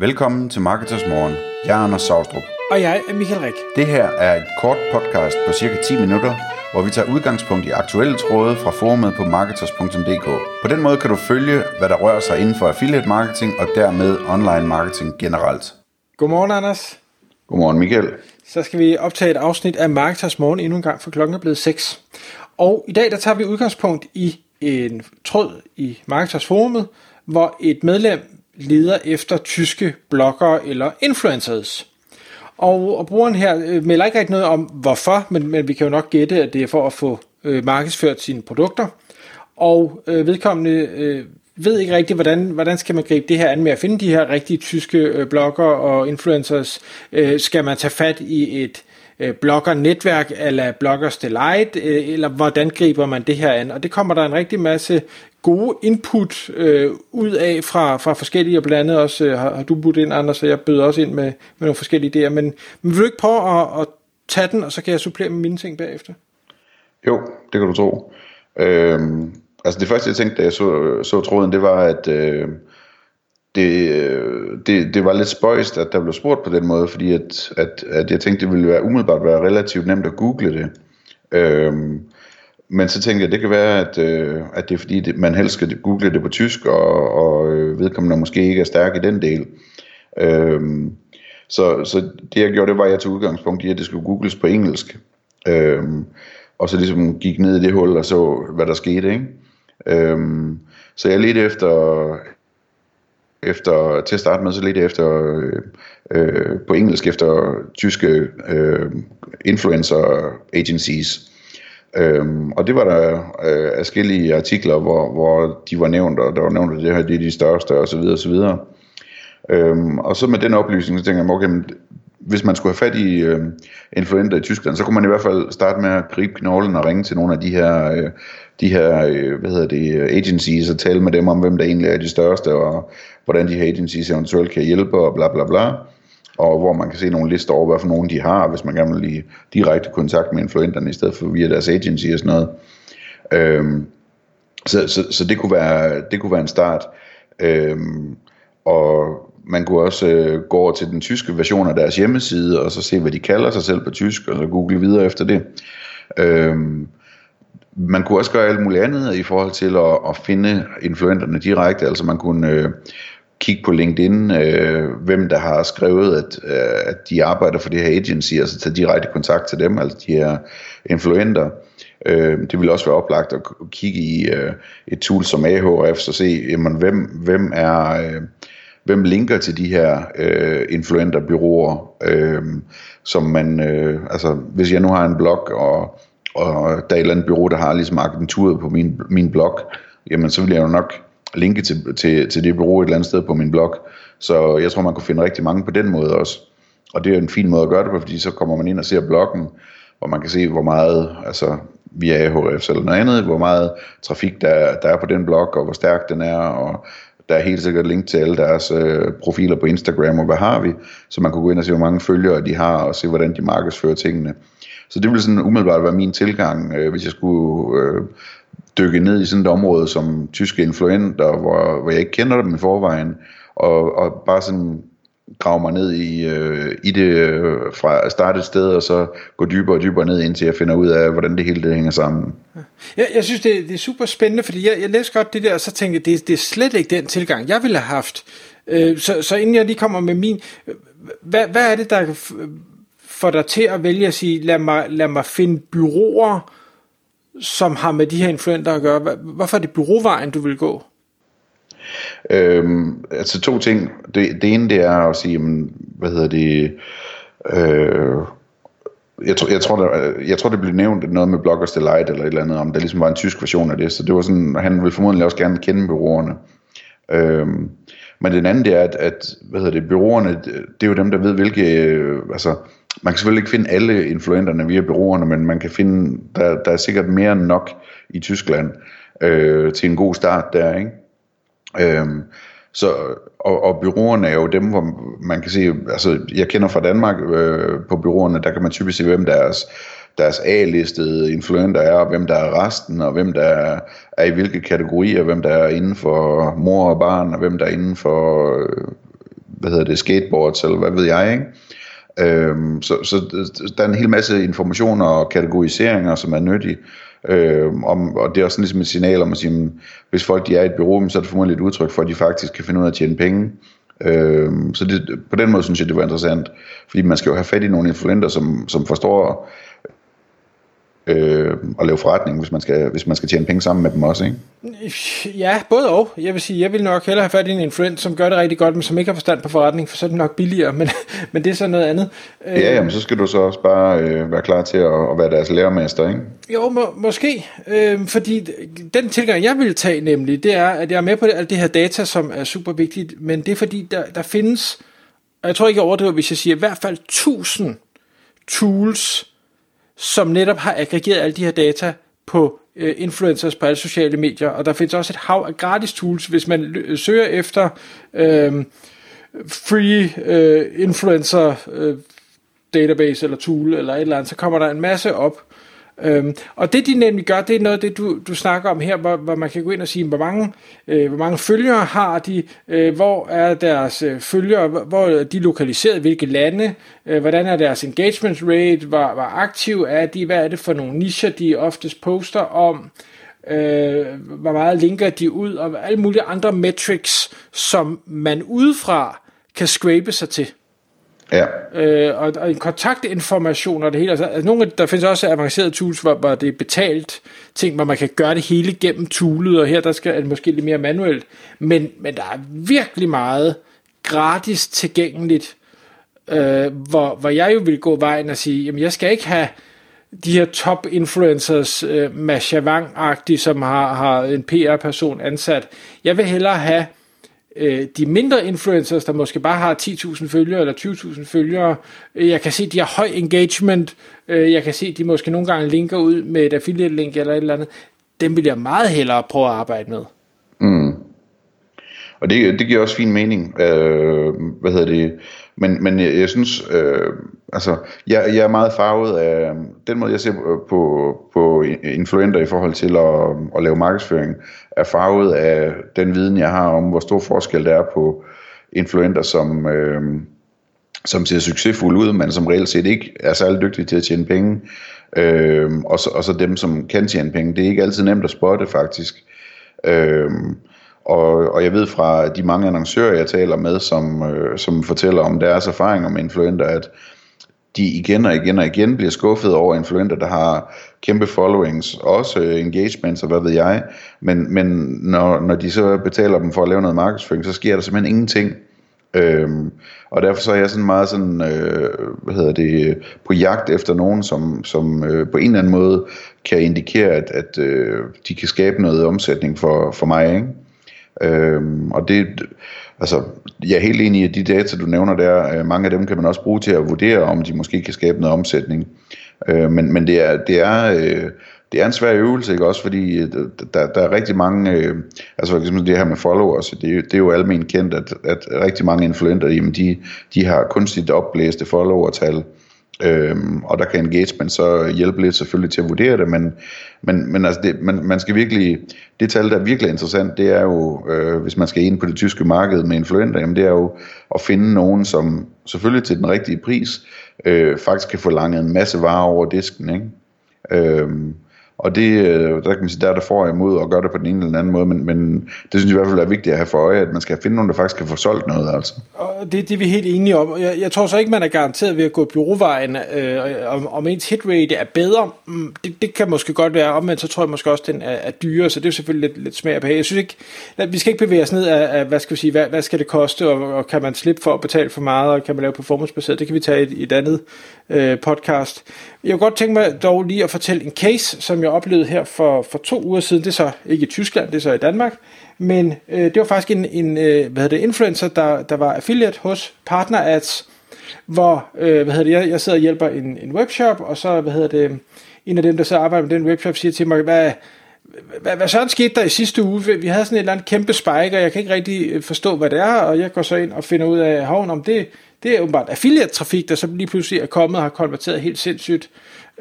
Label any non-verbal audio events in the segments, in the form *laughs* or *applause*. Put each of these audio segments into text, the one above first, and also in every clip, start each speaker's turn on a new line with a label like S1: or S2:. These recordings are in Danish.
S1: Velkommen til Marketers Morgen. Jeg er Anders Saustrup.
S2: Og jeg er Michael Rik.
S1: Det her er et kort podcast på cirka 10 minutter, hvor vi tager udgangspunkt i aktuelle tråde fra forumet på marketers.dk. På den måde kan du følge, hvad der rører sig inden for affiliate marketing og dermed online marketing generelt.
S2: Godmorgen, Anders.
S1: Godmorgen, Michael.
S2: Så skal vi optage et afsnit af Marketers Morgen endnu en gang, for klokken er blevet 6. Og i dag der tager vi udgangspunkt i en tråd i Marketers Forumet, hvor et medlem leder efter tyske bloggere eller influencers. Og, og brugeren her øh, melder ikke rigtig noget om hvorfor, men, men vi kan jo nok gætte, at det er for at få øh, markedsført sine produkter. Og øh, vedkommende øh, ved ikke rigtigt, hvordan, hvordan skal man gribe det her an med at finde de her rigtige tyske øh, blogger og influencers. Øh, skal man tage fat i et øh, blogger-netværk eller Bloggers Delight, øh, eller hvordan griber man det her an? Og det kommer der en rigtig masse gode input øh, ud af fra, fra forskellige, og blandt andet også øh, har, har du budt ind, Anders, så jeg bød også ind med, med nogle forskellige idéer, men, men vil du ikke prøve at, at tage den, og så kan jeg supplere med mine ting bagefter?
S1: Jo, det kan du tro. Øhm, altså det første jeg tænkte, da jeg så, så tråden, det var, at øh, det, øh, det, det var lidt spøjst, at der blev spurgt på den måde, fordi at, at, at jeg tænkte, det ville være umiddelbart være relativt nemt at google det. Øhm, men så tænkte jeg, det kan være, at, øh, at det er fordi, det, man helst skal google det på tysk, og, og øh, vedkommende måske ikke er stærk i den del. Øhm, så, så det jeg gjorde, det var, at jeg tog udgangspunkt i, at det skulle googles på engelsk. Øhm, og så ligesom gik ned i det hul og så, hvad der skete. Ikke? Øhm, så jeg ledte efter, efter, til at starte med, så lidt efter, øh, øh, på engelsk efter tyske øh, influencer agencies. Øhm, og det var der øh, afskillige artikler, hvor, hvor de var nævnt, og der var nævnt, at det her det er de største, og så videre, og så videre. Øhm, og så med den oplysning, så tænker jeg, okay, hvis man skulle have fat i øh, influenter i Tyskland, så kunne man i hvert fald starte med at gribe knoglen og ringe til nogle af de her, øh, de her øh, hvad hedder det, agencies og tale med dem om, hvem der egentlig er de største, og hvordan de her agencies eventuelt kan hjælpe, og bla bla bla og hvor man kan se nogle lister over, hvad for nogen de har, hvis man gerne vil i direkte kontakt med influenterne, i stedet for via deres agency og sådan noget. Øhm, så, så, så det kunne være det kunne være en start. Øhm, og man kunne også øh, gå over til den tyske version af deres hjemmeside, og så se, hvad de kalder sig selv på tysk, og så google videre efter det. Øhm, man kunne også gøre alt muligt andet i forhold til at, at finde influenterne direkte, altså man kunne øh, kigge på LinkedIn, øh, hvem der har skrevet, at, øh, at de arbejder for det her agency, altså tage direkte kontakt til dem, altså de her influenter. Øh, det vil også være oplagt at kigge i øh, et tool som Ahrefs så se, jamen, hvem, hvem er... Øh, hvem linker til de her øh, influenterbyråer, øh, som man, øh, altså hvis jeg nu har en blog, og, og der er et eller andet bureau, der har ligesom agenturet på min, min blog, jamen så vil jeg jo nok linke til, til, til det bureau et eller andet sted på min blog. Så jeg tror, man kunne finde rigtig mange på den måde også. Og det er en fin måde at gøre det på, fordi så kommer man ind og ser bloggen, hvor man kan se, hvor meget, altså via AHF eller noget andet, hvor meget trafik der, der er på den blog, og hvor stærk den er, og der er helt sikkert link til alle deres øh, profiler på Instagram, og hvad har vi, så man kunne gå ind og se, hvor mange følgere de har, og se, hvordan de markedsfører tingene. Så det ville sådan umiddelbart være min tilgang, øh, hvis jeg skulle øh, dykke ned i sådan et område som tyske influenter, hvor, hvor jeg ikke kender dem i forvejen, og, og bare sådan grave mig ned i, øh, i det øh, fra at starte et sted, og så gå dybere og dybere ned, indtil jeg finder ud af, hvordan det hele det hænger sammen.
S2: Jeg, jeg synes, det, det er super spændende, fordi jeg, jeg læste godt det der, og så tænkte jeg, det, det er slet ikke den tilgang, jeg ville have haft. Øh, så, så inden jeg lige kommer med min, hvad, hvad er det, der får dig til at vælge at sige, lad mig, lad mig finde byråer, som har med de her influenter at gøre? Hvorfor er det byråvejen, du vil gå?
S1: Øhm, altså to ting. Det, det ene det er at sige, jamen, hvad hedder det, øh, jeg, tror, jeg, tror, der, jeg tror, det blev nævnt noget med Bloggers Delight eller et eller andet, om der ligesom var en tysk version af det, så det var sådan, han ville formodentlig også gerne kende byråerne. Øhm, men den anden det er, at, at hvad hedder det, byråerne, det er jo dem, der ved, hvilke, øh, altså, man kan selvfølgelig ikke finde alle influenterne via byråerne, men man kan finde, der, der er sikkert mere end nok i Tyskland øh, til en god start der, ikke? Øhm, så, og, og byråerne er jo dem, hvor man kan se, altså jeg kender fra Danmark øh, på byråerne, der kan man typisk se, hvem deres, deres A-listede influenter er, og hvem der er resten, og hvem der er, er i hvilke kategorier, hvem der er inden for mor og barn, og hvem der er inden for øh, hvad hedder det, skateboards, eller hvad ved jeg, ikke? Øhm, så, så der er en hel masse informationer og kategoriseringer, som er nyttige. Øhm, om, og det er også sådan ligesom et signal om at sige, at hvis folk de er i et bureau, så er det formodentlig et udtryk for, at de faktisk kan finde ud af at tjene penge. Øhm, så det, på den måde synes jeg, det var interessant. Fordi man skal jo have fat i nogle influenter, som, som forstår øh, at lave forretning, hvis man, skal, hvis man skal tjene penge sammen med dem også, ikke?
S2: Ja, både og. Jeg vil sige, jeg vil nok hellere have fat i en influent, som gør det rigtig godt, men som ikke har forstand på forretning, for så er det nok billigere, *laughs* men, men det er så noget andet.
S1: Ja, jamen, så skal du så også bare øh, være klar til at, at være deres lærermester, ikke?
S2: Jo, må, måske. Øh, fordi den tilgang, jeg vil tage nemlig, det er, at jeg er med på det, alt det her data, som er super vigtigt, men det er fordi, der, der findes, og jeg tror ikke, jeg overdriver, hvis jeg siger, i hvert fald 1000 tools, som netop har aggregeret alle de her data på øh, influencers på alle sociale medier, og der findes også et hav af gratis tools, hvis man søger efter øh, free øh, influencer øh, database eller tool eller et eller andet, så kommer der en masse op, Øhm, og det de nemlig gør, det er noget af det, du, du snakker om her, hvor, hvor man kan gå ind og sige, hvor mange, øh, hvor mange følgere har de, øh, hvor er deres øh, følgere, hvor er de lokaliseret, hvilke lande, øh, hvordan er deres engagement rate, hvor, hvor aktiv er de, hvad er det for nogle nischer, de oftest poster om, øh, hvor meget linker de ud, og alle mulige andre metrics, som man udefra kan scrape sig til.
S1: Ja.
S2: Øh, og, og en kontaktinformation og det hele. Altså, altså nogle, der findes også avancerede tools, hvor, hvor det er betalt ting, hvor man kan gøre det hele gennem toolet, og her der skal det måske lidt mere manuelt. Men, men der er virkelig meget gratis tilgængeligt, øh, hvor, hvor jeg jo vil gå vejen og sige, jamen jeg skal ikke have de her top influencers, øh, Masha som har, har en PR-person ansat. Jeg vil hellere have øh, de mindre influencers, der måske bare har 10.000 følgere eller 20.000 følgere, øh, jeg kan se, de har høj engagement, øh, jeg kan se, de måske nogle gange linker ud med et affiliate link eller et eller andet, dem vil jeg meget hellere prøve at arbejde med.
S1: Mm. Og det, det giver også fin mening. Øh, hvad hedder det? Men, men jeg, jeg synes, øh, altså, jeg, jeg er meget farvet af den måde, jeg ser på, på influenter i forhold til at, at lave markedsføring, er farvet af den viden, jeg har om, hvor stor forskel der er på influenter, som, øh, som ser succesfulde ud, men som reelt set ikke er særlig dygtige til at tjene penge, øh, og, så, og så dem, som kan tjene penge. Det er ikke altid nemt at spotte, faktisk. Øh, og, og jeg ved fra de mange annoncører, jeg taler med, som, øh, som fortæller om deres erfaringer med influenter, at de igen og igen og igen bliver skuffet over influenter, der har kæmpe followings, også engagements og hvad ved jeg, men, men når, når de så betaler dem for at lave noget markedsføring, så sker der simpelthen ingenting. Øhm, og derfor så er jeg sådan meget sådan, øh, hvad hedder det, på jagt efter nogen, som, som øh, på en eller anden måde kan indikere, at, at øh, de kan skabe noget omsætning for, for mig, ikke? Øhm, og det, altså, jeg er helt enig i, at de data, du nævner der, øh, mange af dem kan man også bruge til at vurdere, om de måske kan skabe noget omsætning. Øh, men men det, er, det, er, øh, det er en svær øvelse, ikke også, fordi øh, der, der er rigtig mange, øh, altså for eksempel det her med followers, det, det er jo almen kendt, at, at rigtig mange influenter, jamen de, de har kunstigt opblæste followertal, Øhm, og der kan engagement så hjælpe lidt selvfølgelig til at vurdere det, men, men, men altså det, man, man skal virkelig, det tal der er virkelig interessant, det er jo, øh, hvis man skal ind på det tyske marked med influenter, jamen det er jo at finde nogen, som selvfølgelig til den rigtige pris, øh, faktisk kan få langet en masse varer over disken, ikke? Øhm, og det, øh, der kan man sige, der er der for imod at gøre det på den ene eller den anden måde, men, men det synes jeg i hvert fald er vigtigt at have for øje, at man skal finde nogen, der faktisk kan få solgt noget. Altså.
S2: Og det, det er vi helt enige om. Jeg, jeg tror så ikke, man er garanteret ved at gå byråvejen, øh, om, om ens hitrate er bedre. Mm, det, det kan måske godt være, men så tror jeg måske også, at den er, er dyrere, så det er selvfølgelig lidt, lidt smag på Jeg synes ikke, at vi skal ikke bevæge os ned af, af hvad skal vi sige, hvad, hvad skal det koste, og, og kan man slippe for at betale for meget, og kan man lave performancebaseret, det kan vi tage i et, et andet øh, podcast. Jeg kunne godt tænke mig dog lige at fortælle en case, som jeg oplevede her for, for to uger siden. Det er så ikke i Tyskland, det er så i Danmark. Men øh, det var faktisk en, en øh, hvad hedder det, influencer, der, der var affiliate hos Partner Ads, hvor øh, hvad hedder det, jeg, jeg sidder og hjælper en, en webshop, og så hvad hedder det, en af dem, der så arbejder med den webshop, siger til mig, hvad, hvad, hvad sådan skete der i sidste uge? Vi havde sådan et eller andet kæmpe spike, og jeg kan ikke rigtig øh, forstå, hvad det er, og jeg går så ind og finder ud af, om det, det er åbenbart affiliate-trafik, der så lige pludselig er kommet og har konverteret helt sindssygt.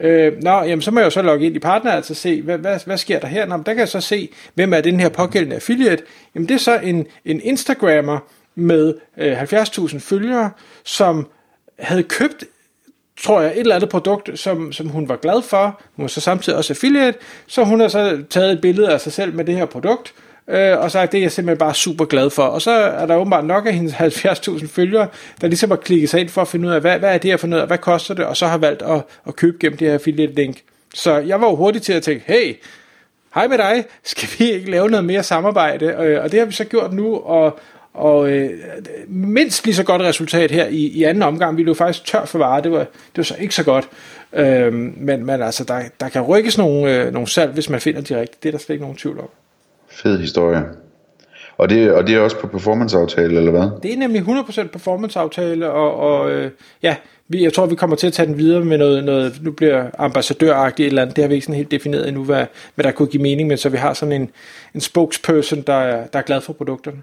S2: Øh, nå, jamen så må jeg jo så logge ind i partner, altså se, hvad, hvad, hvad sker der her? Nå, der kan jeg så se, hvem er den her pågældende affiliate. Jamen det er så en, en Instagrammer med øh, 70.000 følgere, som havde købt tror jeg, et eller andet produkt, som, som hun var glad for. Hun var så samtidig også affiliate, så hun har så taget et billede af sig selv med det her produkt, øh, og sagt, det er jeg simpelthen bare super glad for. Og så er der åbenbart nok af hendes *laughs* 70.000 følgere, der ligesom har klikket sig ind for at finde ud af, hvad, hvad er det her for noget, og hvad koster det, og så har valgt at, at købe gennem det her affiliate link. Så jeg var jo hurtig til at tænke, hey, hej med dig, skal vi ikke lave noget mere samarbejde? Øh, og det har vi så gjort nu, og, og øh, mindst lige så godt resultat her i, i anden omgang. Vi blev faktisk tør for varer, det var, det var så ikke så godt. Øh, men, men altså, der, der kan rykkes nogle, øh, nogle salg, hvis man finder de rigtige. Det er der slet ikke nogen tvivl om.
S1: Fed historie. Og det, og det er også på performance-aftale, eller hvad?
S2: Det er nemlig 100% performance-aftale, og, og øh, ja, vi, jeg tror, vi kommer til at tage den videre med noget, noget nu bliver ambassadøragtigt eller andet, det har vi ikke sådan helt defineret endnu, hvad, hvad der kunne give mening, men så vi har sådan en, en spokesperson, der, er, der er glad for produkterne.